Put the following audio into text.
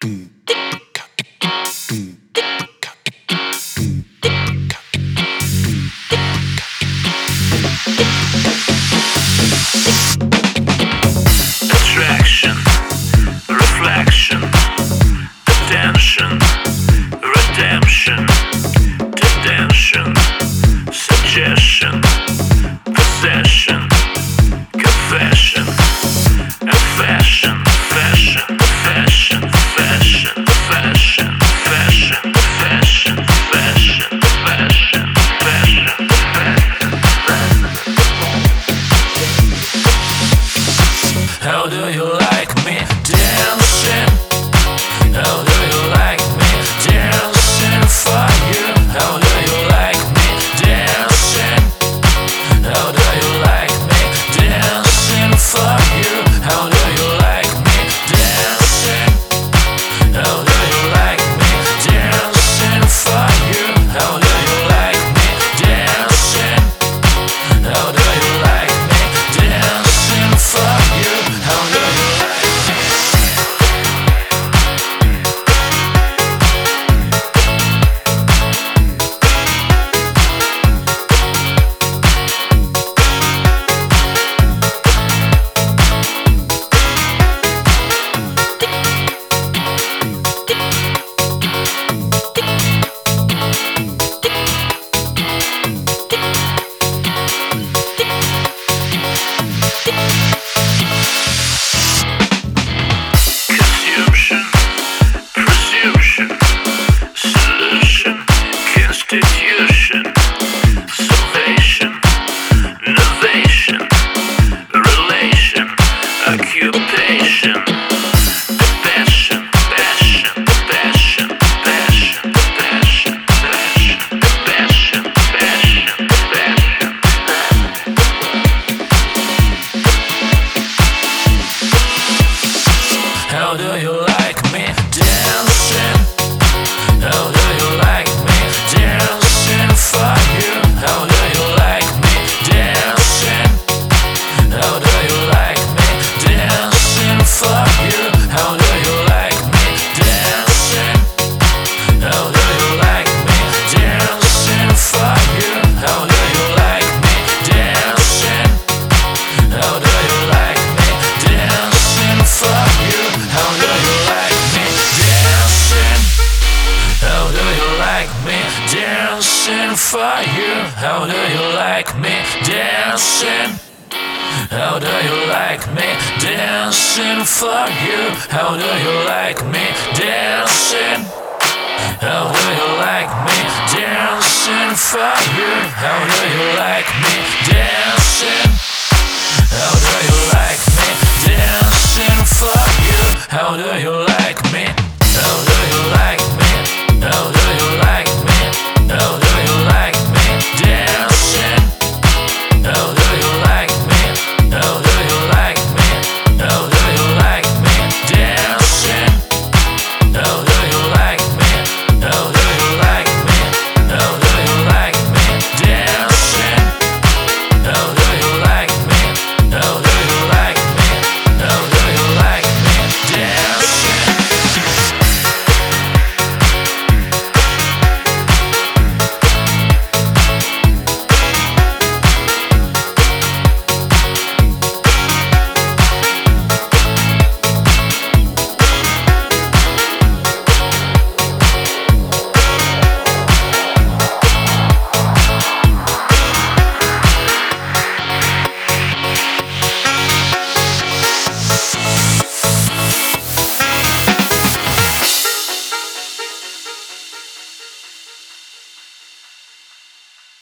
Boom. for you. How do you like me dancing? How do you like me dancing for you? How do you like me dancing? How do you like me dancing for you? How do you like me dancing? How do you like me dancing for you? How do you like